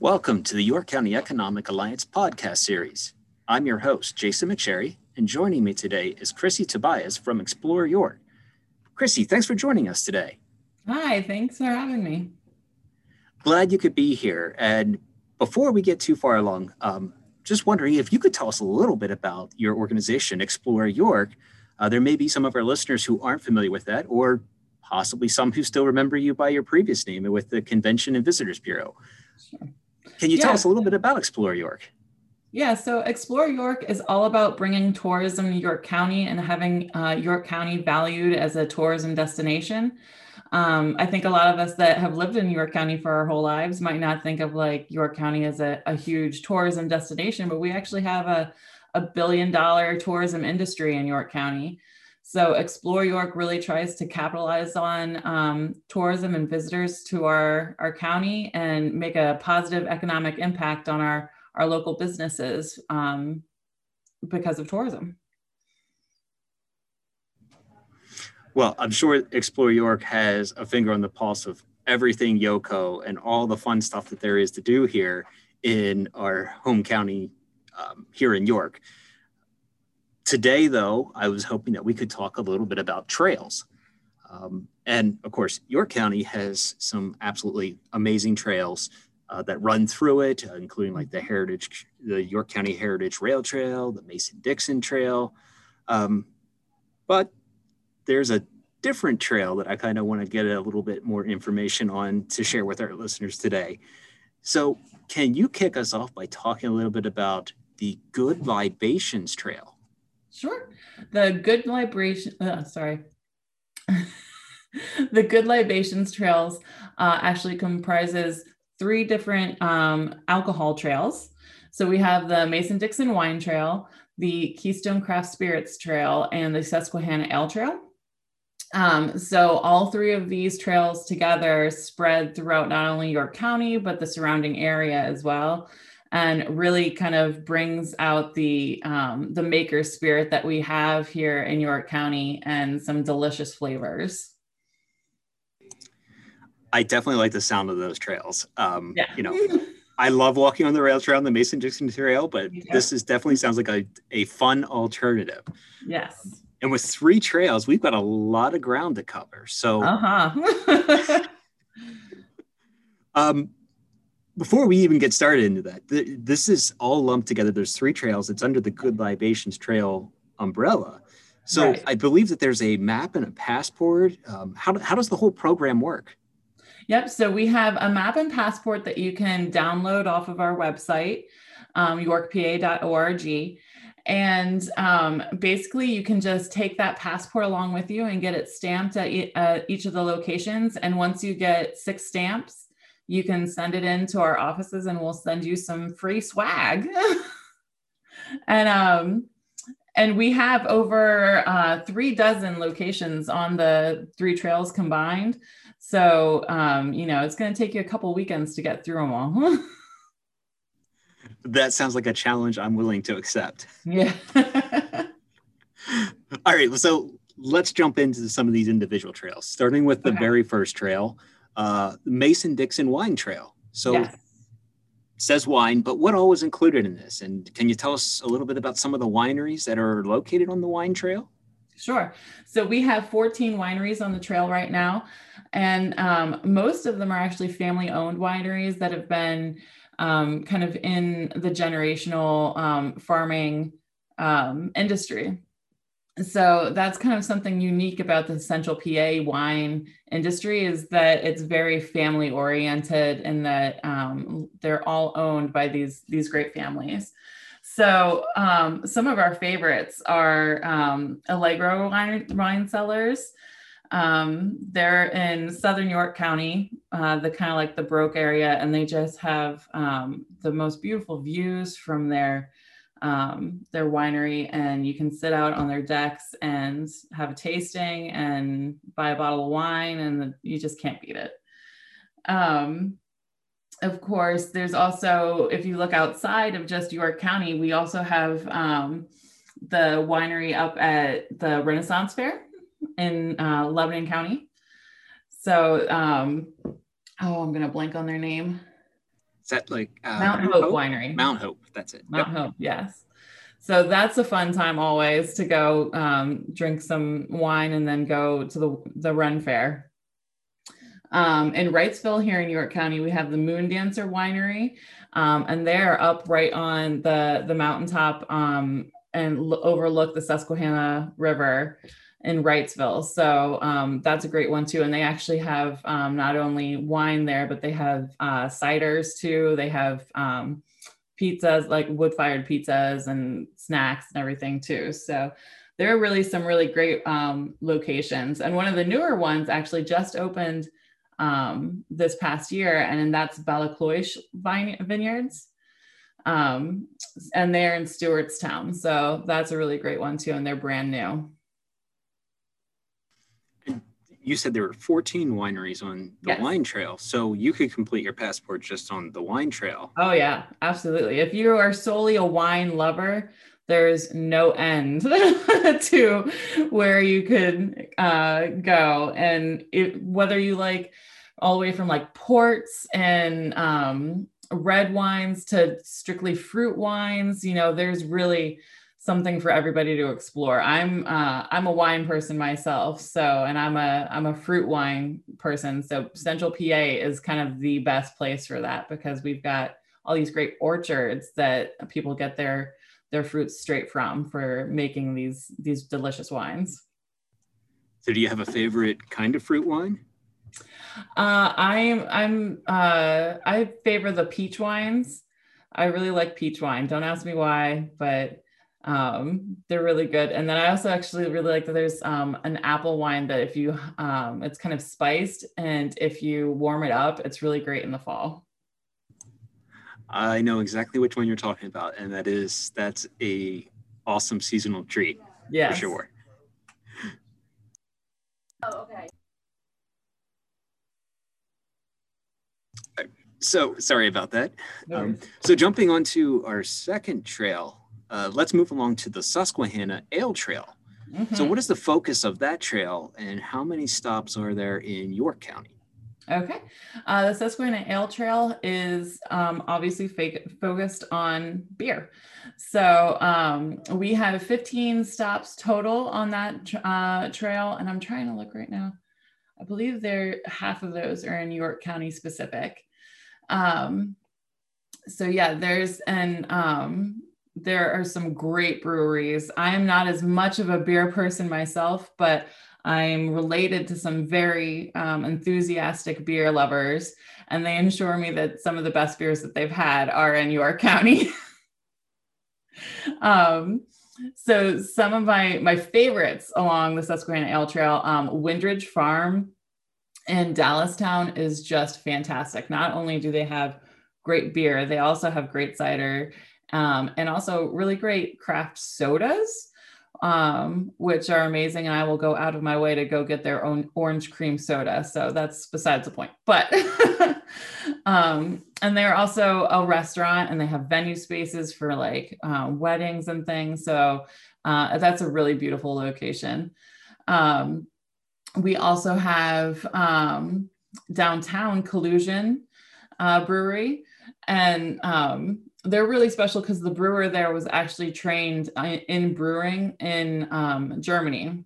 Welcome to the York County Economic Alliance podcast series. I'm your host, Jason McSherry, and joining me today is Chrissy Tobias from Explore York. Chrissy, thanks for joining us today. Hi, thanks for having me. Glad you could be here. And before we get too far along, um, just wondering if you could tell us a little bit about your organization, Explore York. Uh, there may be some of our listeners who aren't familiar with that, or possibly some who still remember you by your previous name with the Convention and Visitors Bureau. Sure. Can you yeah. tell us a little bit about Explore York? Yeah, so Explore York is all about bringing tourism to York County and having uh, York County valued as a tourism destination. Um, I think a lot of us that have lived in York County for our whole lives might not think of like York County as a, a huge tourism destination, but we actually have a, a billion dollar tourism industry in York County. So Explore York really tries to capitalize on um, tourism and visitors to our, our county and make a positive economic impact on our, our local businesses um, because of tourism. Well, I'm sure Explore York has a finger on the pulse of everything Yoco and all the fun stuff that there is to do here in our home county um, here in York. Today, though, I was hoping that we could talk a little bit about trails. Um, and of course, York County has some absolutely amazing trails uh, that run through it, uh, including like the Heritage, the York County Heritage Rail Trail, the Mason Dixon Trail. Um, but there's a different trail that I kind of want to get a little bit more information on to share with our listeners today. So, can you kick us off by talking a little bit about the Good Libations Trail? Sure. The Good Libation, uh, sorry. the Good Libations Trails uh, actually comprises three different um, alcohol trails. So we have the Mason Dixon Wine Trail, the Keystone Craft Spirits Trail, and the Susquehanna Ale Trail. Um, so all three of these trails together spread throughout not only York County, but the surrounding area as well and really kind of brings out the um, the maker spirit that we have here in York County and some delicious flavors. I definitely like the sound of those trails. Um, yeah. You know, I love walking on the rail trail the Mason Dixon Trail, but yeah. this is definitely sounds like a, a fun alternative. Yes. And with three trails, we've got a lot of ground to cover. So, uh-huh. um, before we even get started into that, th- this is all lumped together. There's three trails. It's under the Good Libations Trail umbrella. So right. I believe that there's a map and a passport. Um, how, how does the whole program work? Yep. So we have a map and passport that you can download off of our website, um, yorkpa.org. And um, basically, you can just take that passport along with you and get it stamped at e- uh, each of the locations. And once you get six stamps, you can send it into our offices and we'll send you some free swag. and um, and we have over uh, three dozen locations on the three trails combined. So um, you know it's going to take you a couple weekends to get through them all. that sounds like a challenge I'm willing to accept. Yeah. all right, so let's jump into some of these individual trails, starting with the okay. very first trail uh, Mason Dixon Wine Trail. So yes. says wine, but what all was included in this? And can you tell us a little bit about some of the wineries that are located on the wine trail? Sure. So we have 14 wineries on the trail right now, and um, most of them are actually family owned wineries that have been um, kind of in the generational um, farming um, industry so that's kind of something unique about the central pa wine industry is that it's very family oriented and that um, they're all owned by these these great families. So um, some of our favorites are um, allegro wine, wine cellars. Um, they're in southern york county uh, the kind of like the Brogue area and they just have um, the most beautiful views from their um, their winery and you can sit out on their decks and have a tasting and buy a bottle of wine and you just can't beat it. Um, of course, there's also, if you look outside of just York County, we also have um, the winery up at the Renaissance Fair in uh, Lebanon County. So, um, oh, I'm going to blank on their name. Is that like uh, Mount Hope, Hope, Winery? Mount Hope. That's it. Mount yep. Hope. Yes. So that's a fun time always to go um, drink some wine and then go to the the Ren Fair. Um, in Wrightsville here in York County, we have the Moon Dancer Winery, um, and they're up right on the the mountaintop um, and l- overlook the Susquehanna River in Wrightsville. So um, that's a great one too. And they actually have um, not only wine there, but they have uh, ciders too. They have um, pizzas, like wood fired pizzas and snacks and everything too. So there are really some really great um, locations. And one of the newer ones actually just opened um, this past year, and that's Ballacloise Vineyards. Um, and they're in Stewartstown. So that's a really great one too. And they're brand new you said there were 14 wineries on the yes. wine trail so you could complete your passport just on the wine trail. Oh yeah absolutely. If you are solely a wine lover there's no end to where you could uh, go. And it, whether you like all the way from like ports and um, red wines to strictly fruit wines you know there's really something for everybody to explore. I'm uh, I'm a wine person myself, so and I'm a I'm a fruit wine person. So Central PA is kind of the best place for that because we've got all these great orchards that people get their their fruits straight from for making these these delicious wines. So do you have a favorite kind of fruit wine? Uh, I'm I'm uh, I favor the peach wines. I really like peach wine. Don't ask me why, but um, they're really good. And then I also actually really like that there's um, an apple wine that if you, um, it's kind of spiced and if you warm it up, it's really great in the fall. I know exactly which one you're talking about. And that is, that's a awesome seasonal treat. Yeah. For sure. Oh, okay. So sorry about that. No um, so jumping onto our second trail, uh, let's move along to the Susquehanna Ale Trail. Mm-hmm. So, what is the focus of that trail, and how many stops are there in York County? Okay. Uh, the Susquehanna Ale Trail is um, obviously fake, focused on beer. So um, we have 15 stops total on that uh, trail. And I'm trying to look right now. I believe there half of those are in York County specific. Um, so yeah, there's an um, there are some great breweries. I am not as much of a beer person myself, but I'm related to some very um, enthusiastic beer lovers, and they assure me that some of the best beers that they've had are in York County. um, so some of my my favorites along the Susquehanna Ale Trail, um, Wyndridge Farm in Dallastown is just fantastic. Not only do they have great beer, they also have great cider um, and also really great craft sodas, um, which are amazing. And I will go out of my way to go get their own orange cream soda. So that's besides the point. But, um, and they're also a restaurant and they have venue spaces for like uh, weddings and things. So uh, that's a really beautiful location. Um, we also have um, downtown Collusion uh, Brewery. And um, they're really special because the brewer there was actually trained uh, in brewing in um, Germany.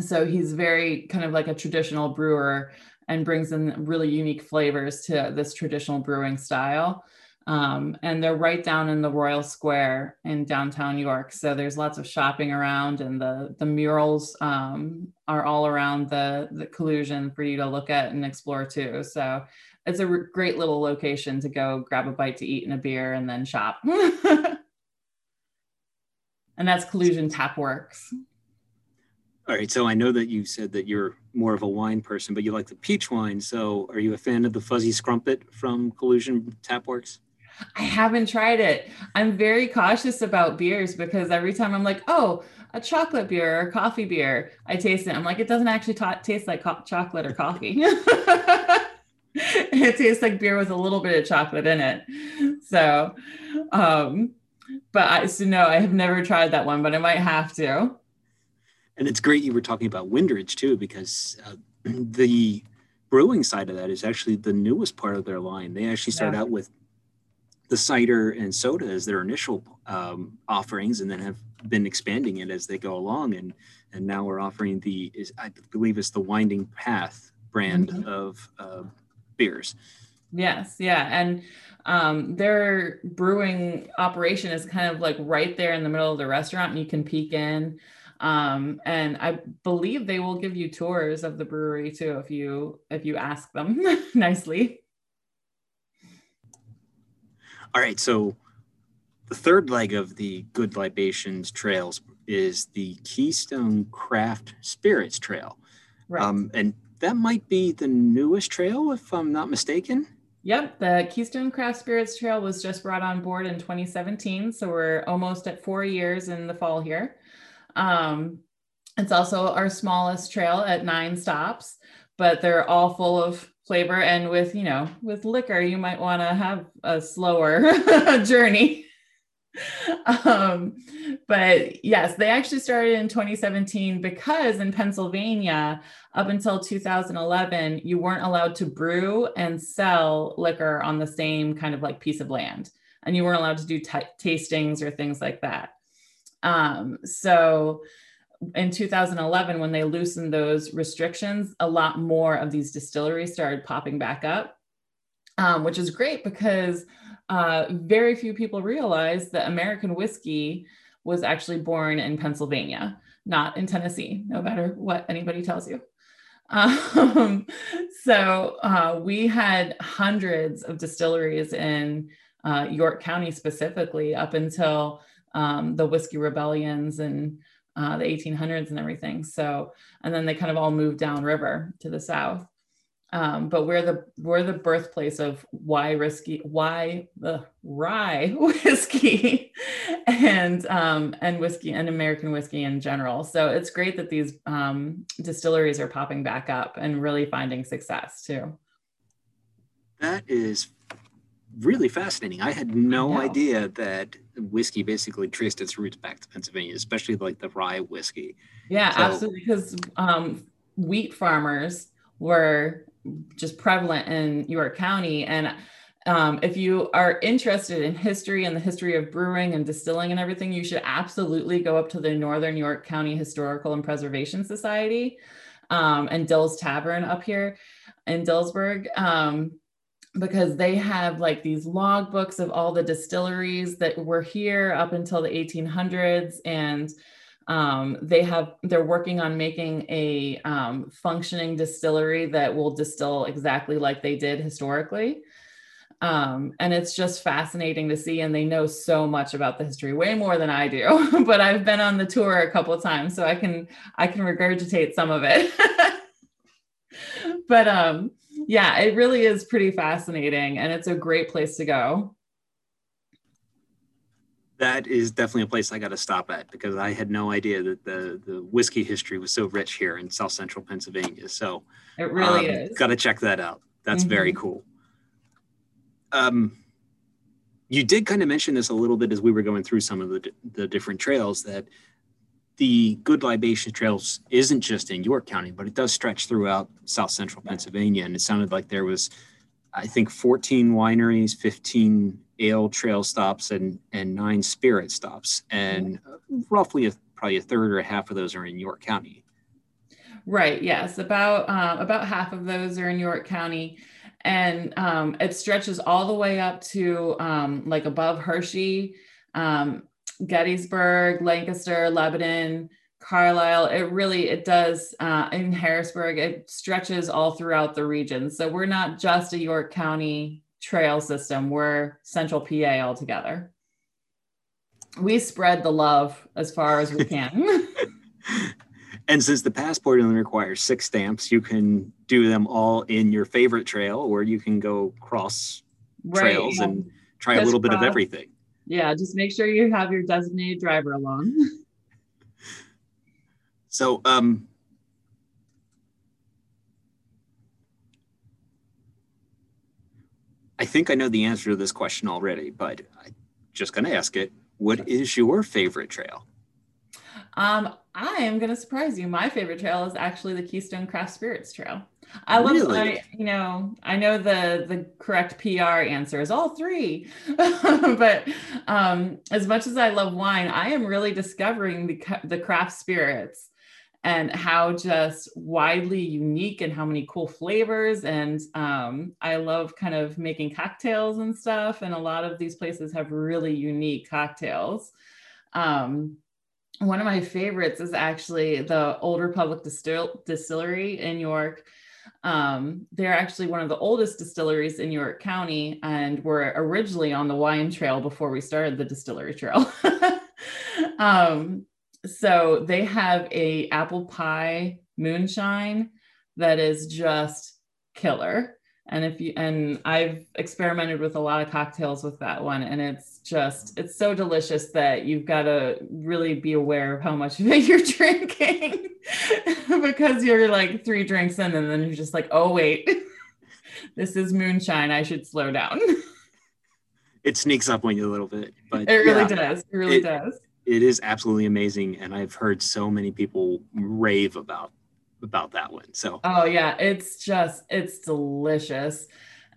So he's very kind of like a traditional brewer and brings in really unique flavors to this traditional brewing style. Um, and they're right down in the Royal Square in downtown York. So there's lots of shopping around, and the the murals um, are all around the the collusion for you to look at and explore too. So it's a great little location to go grab a bite to eat and a beer and then shop. and that's Collusion Tap Works. All right, so I know that you said that you're more of a wine person, but you like the peach wine. So are you a fan of the fuzzy scrumpet from Collusion Tapworks? I haven't tried it. I'm very cautious about beers because every time I'm like, oh, a chocolate beer or a coffee beer, I taste it. I'm like, it doesn't actually taste like co- chocolate or coffee. it tastes like beer with a little bit of chocolate in it. So, um, but I so no, I have never tried that one, but I might have to. And it's great you were talking about Wyndridge too, because uh, the brewing side of that is actually the newest part of their line. They actually started yeah. out with the cider and soda as their initial um, offerings, and then have been expanding it as they go along. And and now we're offering the is I believe it's the Winding Path brand mm-hmm. of uh, beers. Yes, yeah, and um, their brewing operation is kind of like right there in the middle of the restaurant, and you can peek in. Um, and I believe they will give you tours of the brewery too if you if you ask them nicely. All right, so the third leg of the Good Libations trails is the Keystone Craft Spirits Trail. Right. Um, and that might be the newest trail, if I'm not mistaken. Yep, the Keystone Craft Spirits Trail was just brought on board in 2017. So we're almost at four years in the fall here. Um, it's also our smallest trail at nine stops, but they're all full of flavor. And with, you know, with liquor, you might want to have a slower journey. um, but yes, they actually started in 2017 because in Pennsylvania, up until 2011, you weren't allowed to brew and sell liquor on the same kind of like piece of land. And you weren't allowed to do t- tastings or things like that. Um, so in 2011, when they loosened those restrictions, a lot more of these distilleries started popping back up, um, which is great because uh, very few people realize that American whiskey was actually born in Pennsylvania, not in Tennessee, no matter what anybody tells you. Um, so uh, we had hundreds of distilleries in uh, York County specifically up until um, the whiskey rebellions and uh, the 1800s and everything. So, and then they kind of all moved downriver to the south. Um, but we're the we're the birthplace of why whiskey, why the rye whiskey, and um, and whiskey and American whiskey in general. So it's great that these um, distilleries are popping back up and really finding success too. That is really fascinating. I had no I idea that whiskey basically traced its roots back to Pennsylvania, especially like the rye whiskey. Yeah, so, absolutely. Because um, wheat farmers were just prevalent in York County. And um, if you are interested in history and the history of brewing and distilling and everything, you should absolutely go up to the Northern York County Historical and Preservation Society um, and Dill's Tavern up here in Dillsburg. Um, because they have like these logbooks of all the distilleries that were here up until the 1800s and um, they have they're working on making a um, functioning distillery that will distill exactly like they did historically um, and it's just fascinating to see and they know so much about the history way more than i do but i've been on the tour a couple of times so i can i can regurgitate some of it but um yeah, it really is pretty fascinating and it's a great place to go. That is definitely a place I got to stop at because I had no idea that the, the whiskey history was so rich here in South Central Pennsylvania. So it really um, is. Got to check that out. That's mm-hmm. very cool. Um, you did kind of mention this a little bit as we were going through some of the, the different trails that the Good Libation Trails isn't just in York County, but it does stretch throughout South Central Pennsylvania. And it sounded like there was, I think, 14 wineries, 15 ale trail stops, and and nine spirit stops, and roughly a, probably a third or a half of those are in York County. Right. Yes. About uh, about half of those are in York County, and um, it stretches all the way up to um, like above Hershey. Um, Gettysburg, Lancaster, Lebanon, Carlisle. It really it does uh, in Harrisburg. It stretches all throughout the region. So we're not just a York County trail system. We're Central PA altogether. We spread the love as far as we can. and since the passport only requires six stamps, you can do them all in your favorite trail, or you can go cross trails and try a little bit of everything. Yeah, just make sure you have your designated driver along. so, um, I think I know the answer to this question already, but I'm just going to ask it. What is your favorite trail? Um, I am going to surprise you. My favorite trail is actually the Keystone Craft Spirits Trail. I love, Really? I, you know, I know the the correct PR answer is all three, but um, as much as I love wine, I am really discovering the the craft spirits and how just widely unique and how many cool flavors. And um, I love kind of making cocktails and stuff. And a lot of these places have really unique cocktails. Um, one of my favorites is actually the Old Republic Distill- Distillery in York. Um, they're actually one of the oldest distilleries in York County and were originally on the wine trail before we started the distillery trail. um, so they have a apple pie moonshine that is just killer. And if you and I've experimented with a lot of cocktails with that one, and it's just it's so delicious that you've got to really be aware of how much of it you're drinking because you're like three drinks in, and then you're just like, oh wait, this is moonshine. I should slow down. It sneaks up on you a little bit, but It really yeah, does. It really It- does. It is absolutely amazing, and I've heard so many people rave about about that one. So Oh yeah, it's just it's delicious.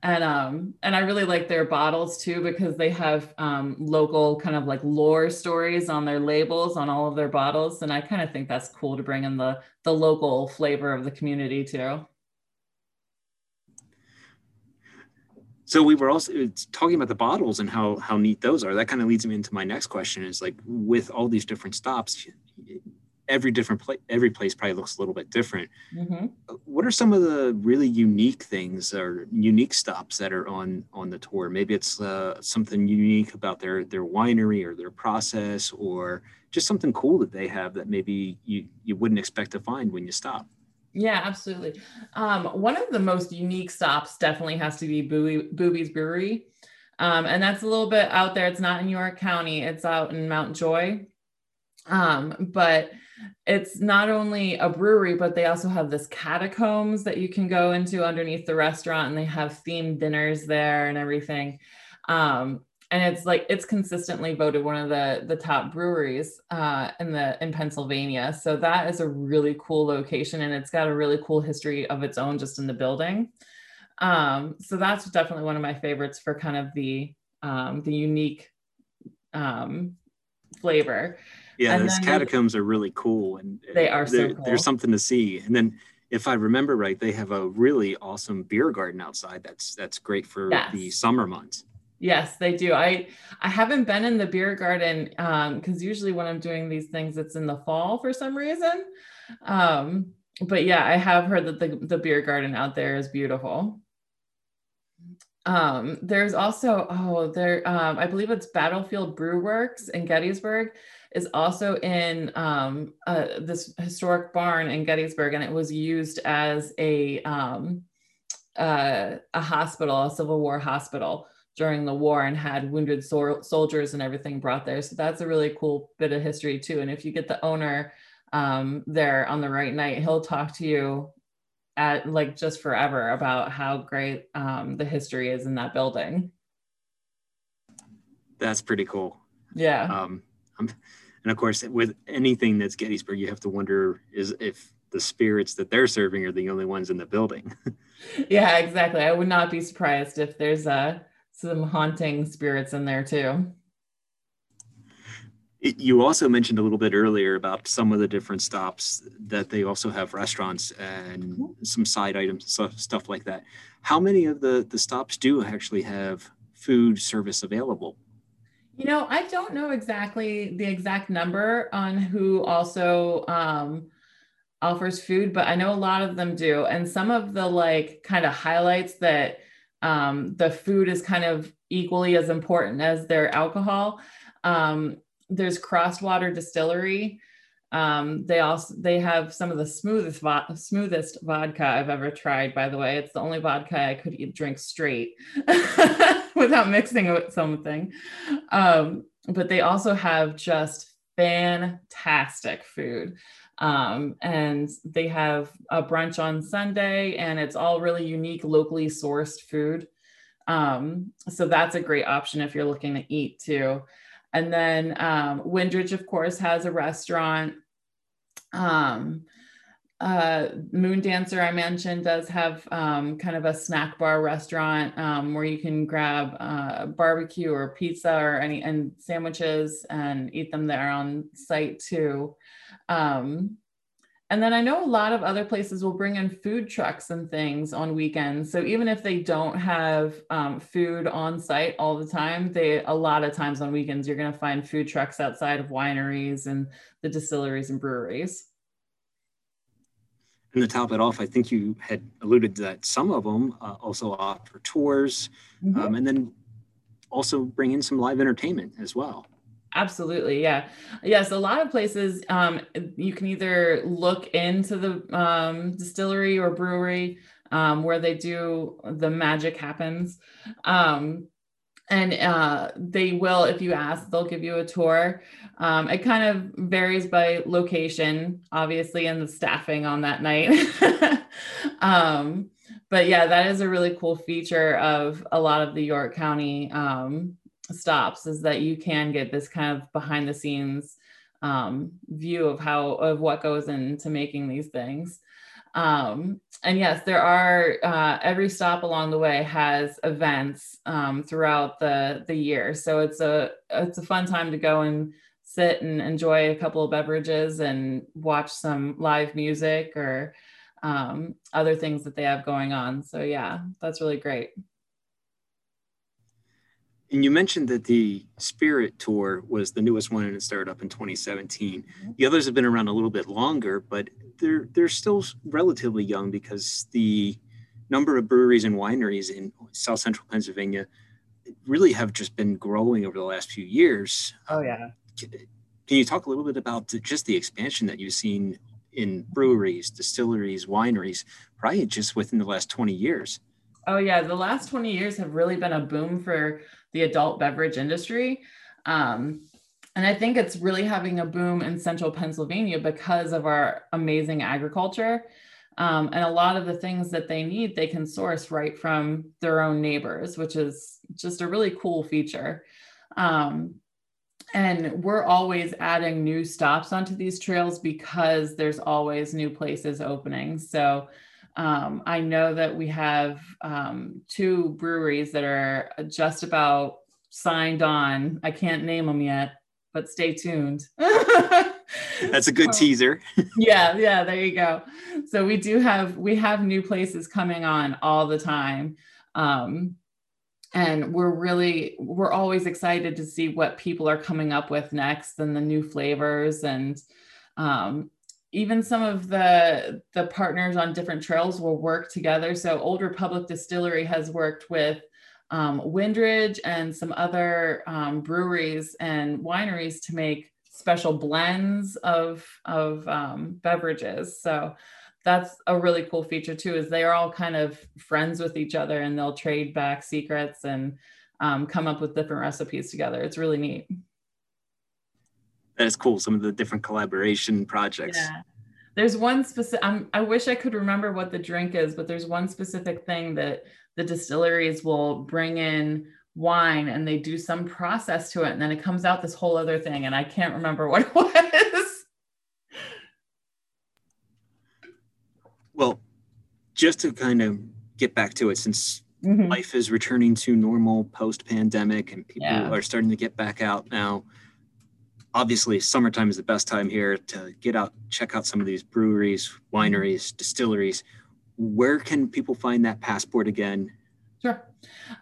And um and I really like their bottles too because they have um local kind of like lore stories on their labels on all of their bottles and I kind of think that's cool to bring in the the local flavor of the community too. So we were also it's talking about the bottles and how how neat those are. That kind of leads me into my next question: is like with all these different stops, every different place, every place probably looks a little bit different. Mhm. What are some of the really unique things or unique stops that are on on the tour? Maybe it's uh, something unique about their their winery or their process, or just something cool that they have that maybe you you wouldn't expect to find when you stop. Yeah, absolutely. Um, one of the most unique stops definitely has to be Bube, Bube's Brewery. Um, and that's a little bit out there. It's not in York County, it's out in Mount Joy. Um, but it's not only a brewery, but they also have this catacombs that you can go into underneath the restaurant, and they have themed dinners there and everything. Um, and it's like it's consistently voted one of the the top breweries uh, in the in Pennsylvania. So that is a really cool location, and it's got a really cool history of its own just in the building. Um, so that's definitely one of my favorites for kind of the um, the unique um, flavor. Yeah, And those catacombs are really cool, and They are so cool. There's something to see, and then if I remember right, they have a really awesome beer garden outside. That's that's great for the summer months. Yes, they do. I I haven't been in the beer garden um because usually when I'm doing these things, it's in the fall for some reason. Um, but yeah, I have heard that the, the beer garden out there is beautiful. Um, there's also oh there um, I believe it's Battlefield Brew Works in Gettysburg is also in um, uh, this historic barn in Gettysburg, and it was used as a um, uh, a hospital, a Civil War hospital during the war, and had wounded sol- soldiers and everything brought there. So that's a really cool bit of history too. And if you get the owner um, there on the right night, he'll talk to you at like just forever about how great um, the history is in that building. That's pretty cool. Yeah. Um, and of course, with anything that's Gettysburg, you have to wonder is if the spirits that they're serving are the only ones in the building. Yeah, exactly. I would not be surprised if there's uh, some haunting spirits in there too. It- you also mentioned a little bit earlier about some of the different stops that they also have restaurants and some side items and stuff, stuff like that. How many of the, the stops do actually have food service available? You know, I don't know exactly the exact number on who also um, offers food, but I know a lot of them do. And some of the like kind of highlights that um, the food is kind of equally as important as their alcohol. Um, there's Crosswater Distillery. Um, they also they have some of the smoothest vo- smoothest vodka I've ever tried. By the way, it's the only vodka I could eat, drink straight without mixing it with something. Um, but they also have just fantastic food. Um, and they have a brunch on Sunday, and it's all really unique, locally sourced food. Um, so that's a great option if you're looking to eat too. And then um, Wyndridge, of course, has a restaurant. Um, uh, Moon Dancer, I mentioned, does have um, kind of a snack bar restaurant um, where you can grab uh, barbecue or pizza or any and sandwiches and eat them there on site too. Um, and then I know a lot of other places will bring in food trucks and things on weekends. So even if they don't have um, food on site all the time, they a lot of times on weekends you're going to find food trucks outside of wineries and the distilleries and breweries. And to top it off, I think you had alluded that some of them uh, also offer tours, mm-hmm. um, and then also bring in some live entertainment as well. Absolutely. Yeah. Yes. A lot of places um, you can either look into the um, distillery or brewery um, where they do the magic happens. Um, and uh, they will, if you ask, they'll give you a tour. Um, it kind of varies by location, obviously, and the staffing on that night. Um, but yeah, that is a really cool feature of a lot of the York County um, stops is that you can get this kind of behind the scenes um, view of how of what goes into making these things. Um, and yes, there are uh, every stop along the way has events um, throughout the the year, so it's a it's a fun time to go and sit and enjoy a couple of beverages and watch some live music or um, other things that they have going on. So yeah, that's really great. And you mentioned that the Spirit Tour was the newest one and it started up in 2017. Mm-hmm. The others have been around a little bit longer, but they're they're still relatively young because the number of breweries and wineries in South Central Pennsylvania really have just been growing over the last few years. Oh yeah. Can, can you talk a little bit about just the expansion that you've seen in breweries, distilleries, wineries, probably just within the last 20 years? Oh yeah, the last 20 years have really been a boom for the adult beverage industry. Um, and I think it's really having a boom in central Pennsylvania because of our amazing agriculture. Um, and a lot of the things that they need, they can source right from their own neighbors, which is just a really cool feature. Um, and we're always adding new stops onto these trails because there's always new places opening. So um, I know that we have um, two breweries that are just about signed on. I can't name them yet, but stay tuned. That's a good teaser. yeah, yeah, there you go. So we do have we have new places coming on all the time. Um, and we're really we're always excited to see what people are coming up with next and the new flavors and um, even some of the the partners on different trails will work together. So Old Republic Distillery has worked with um, Wyndridge and some other um, breweries and wineries to make special blends of of um, beverages. So that's a really cool feature too. Is they are all kind of friends with each other and they'll trade back secrets and um, come up with different recipes together. It's really neat that is cool. Some of the different collaboration projects. Yeah. There's one specific, I'm, I wish I could remember what the drink is, but there's one specific thing that the distilleries will bring in wine and they do some process to it. And then it comes out this whole other thing. And I can't remember what it was. Well, just to kind of get back to it, since mm-hmm. life is returning to normal post pandemic and people yeah. are starting to get back out now obviously summertime is the best time here to get out check out some of these breweries wineries distilleries. Where can people find that passport again? Sure.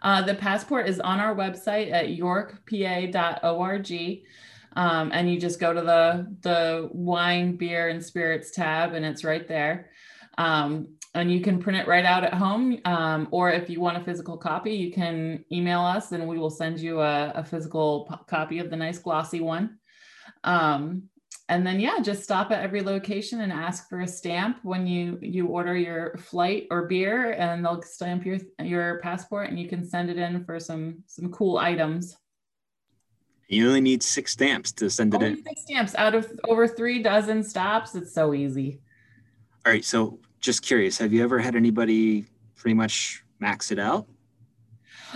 Uh, the passport is on our website at yorkpa.org um, and you just go to the the wine beer and spirits tab and it's right there. Um, and you can print it right out at home. Um, or if you want a physical copy you can email us and we will send you a, a physical p- copy of the nice glossy one um, and then yeah, just stop at every location and ask for a stamp when you you order your flight or beer, and they'll stamp your your passport, and you can send it in for some some cool items. You only need six stamps to send it only in. Six stamps out of over three dozen stops. It's so easy. All right. So just curious, have you ever had anybody pretty much max it out?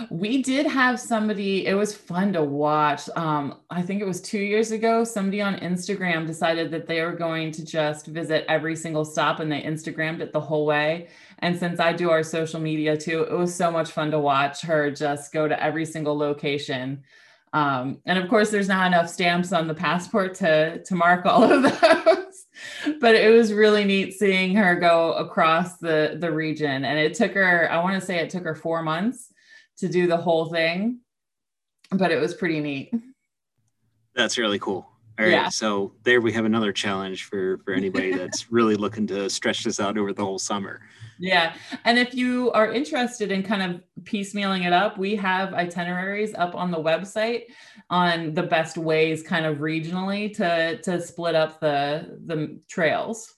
We did have somebody, it was fun to watch. Um, I think it was two years ago, somebody on Instagram decided that they were going to just visit every single stop and they Instagrammed it the whole way. And since I do our social media too, it was so much fun to watch her just go to every single location. Um, and of course, there's not enough stamps on the passport to, to mark all of those. but it was really neat seeing her go across the, the region. And it took her, I want to say it took her four months to do the whole thing, but it was pretty neat. That's really cool. All right. Yeah. So there we have another challenge for for anybody that's really looking to stretch this out over the whole summer. Yeah. And if you are interested in kind of piecemealing it up, we have itineraries up on the website on the best ways kind of regionally to to split up the the trails.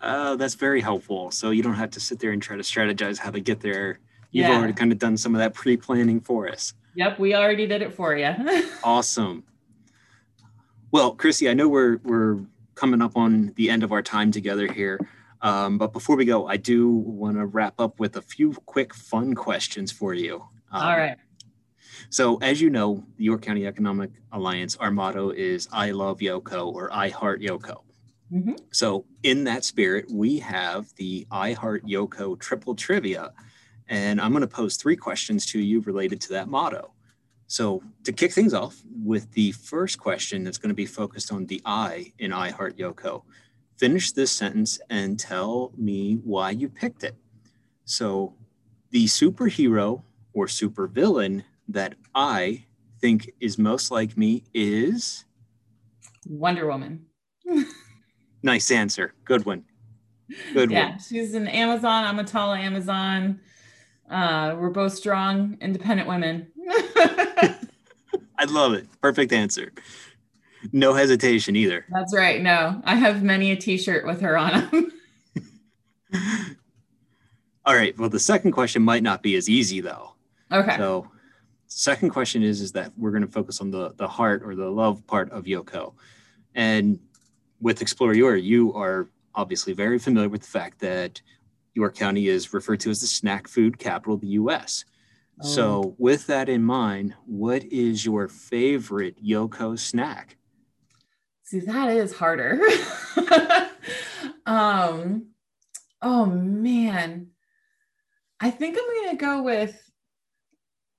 Uh, that's very helpful. So you don't have to sit there and try to strategize how to get there. You've yeah. already kind of done some of that pre-planning for us. Yep, we already did it for you. awesome. Well, Chrissy, I know we're we're coming up on the end of our time together here. Um, but before we go, I do want to wrap up with a few quick fun questions for you. Um, All right. So, as you know, the York County Economic Alliance, our motto is I love Yoco or I heart Yoco. Mm-hmm. So, in that spirit, we have the I Heart Yoco triple trivia. And I'm going to pose three questions to you related to that motto. So, to kick things off with the first question that's going to be focused on the I in I Heart YoCo, finish this sentence and tell me why you picked it. So, the superhero or supervillain that I think is most like me is Wonder Woman. nice answer. Good one. Good yeah, one. she's an Amazon. I'm a tall Amazon. Uh, we're both strong, independent women. I love it. Perfect answer no hesitation either. That's right. No, I have many a T-shirt with her on them. All right. Well, the second question might not be as easy though. Okay. So, second question is is that we're going to focus on the the heart or the love part of YoCo, and with Explore York, you are obviously very familiar with the fact that York County is referred to as the snack food capital of the U.S. Oh. So, with that in mind, what is your favorite YoCo snack? See, that is harder. um, oh man. I think I'm gonna go with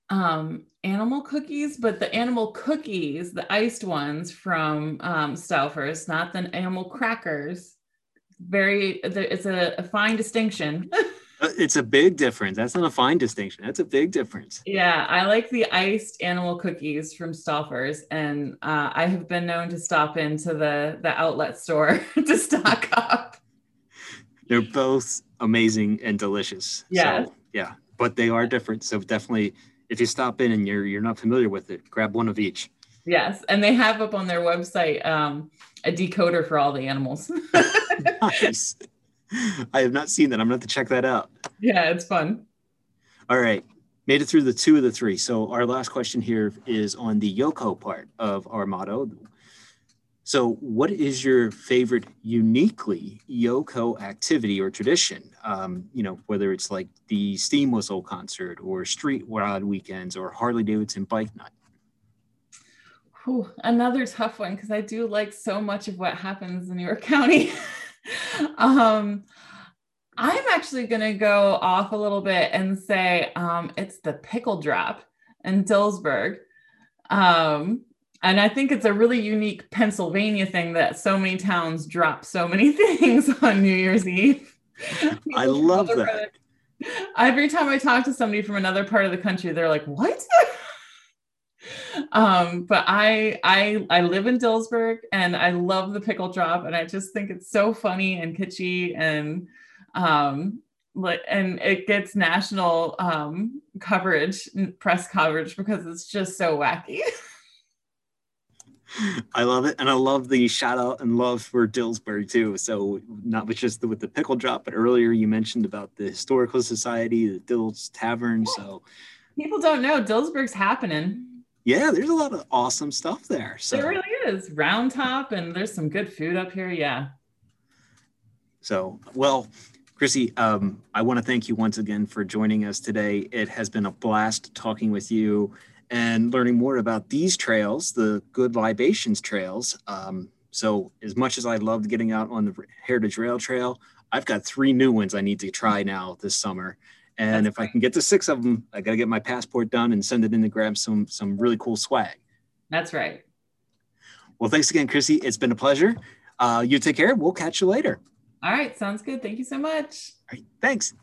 um animal cookies, but the animal cookies, the iced ones from um Stauffer's, not the animal crackers. Very it's a, a fine distinction. Uh, it's a big difference. That's not a fine distinction. That's a big difference. Yeah, I like the iced animal cookies from Stauffer's, and uh, I have been known to stop into the the outlet store to stock up. They're both amazing and delicious. Yeah, so, yeah, but they are different. So definitely, if you stop in and you're you're not familiar with it, grab one of each. Yes, and they have up on their website um, a decoder for all the animals. nice. I have not seen that. I'm going to have to check that out. Yeah, it's fun. All right. Made it through the two of the three. So our last question here is on the YoCo part of our motto. So, what is your favorite uniquely YoCo activity or tradition? Um, you know, whether it's like the steam whistle concert or street rod weekends or Harley Davidson bike night. Whew, another tough one because I do like so much of what happens in New York County. um, I'm actually going to go off a little bit and say um, it's the pickle drop in Dillsburg. Um, and I think it's a really unique Pennsylvania thing that so many towns drop so many things on New Year's Eve. I love that. Every time I talk to somebody from another part of the country, they're like, "What?" Um, but I I I live in Dillsburg and I love the pickle drop and I just think it's so funny and kitschy and um like and it gets national um coverage press coverage because it's just so wacky. I love it, and I love the shout out and love for Dillsburg too. So not just the, with the pickle drop, but earlier you mentioned about the historical society, the Dills Tavern. So people don't know Dillsburg's happening yeah, there's a lot of awesome stuff there. So there really is round top, and there's some good food up here. Yeah. So well, Chrissy, um, I want to thank you once again for joining us today. It has been a blast talking with you and learning more about these trails, the Good Libations trails. Um, so, as much as I loved getting out on the Heritage Rail Trail, I've got three new ones I need to try now this summer. And That's if great. I can get to six of them, I got to get my passport done and send it in to grab some some really cool swag. That's right. Well, thanks again, Chrissy. It's been a pleasure. Uh, you take care. We'll catch you later. All right. Sounds good. Thank you so much. All right. Thanks.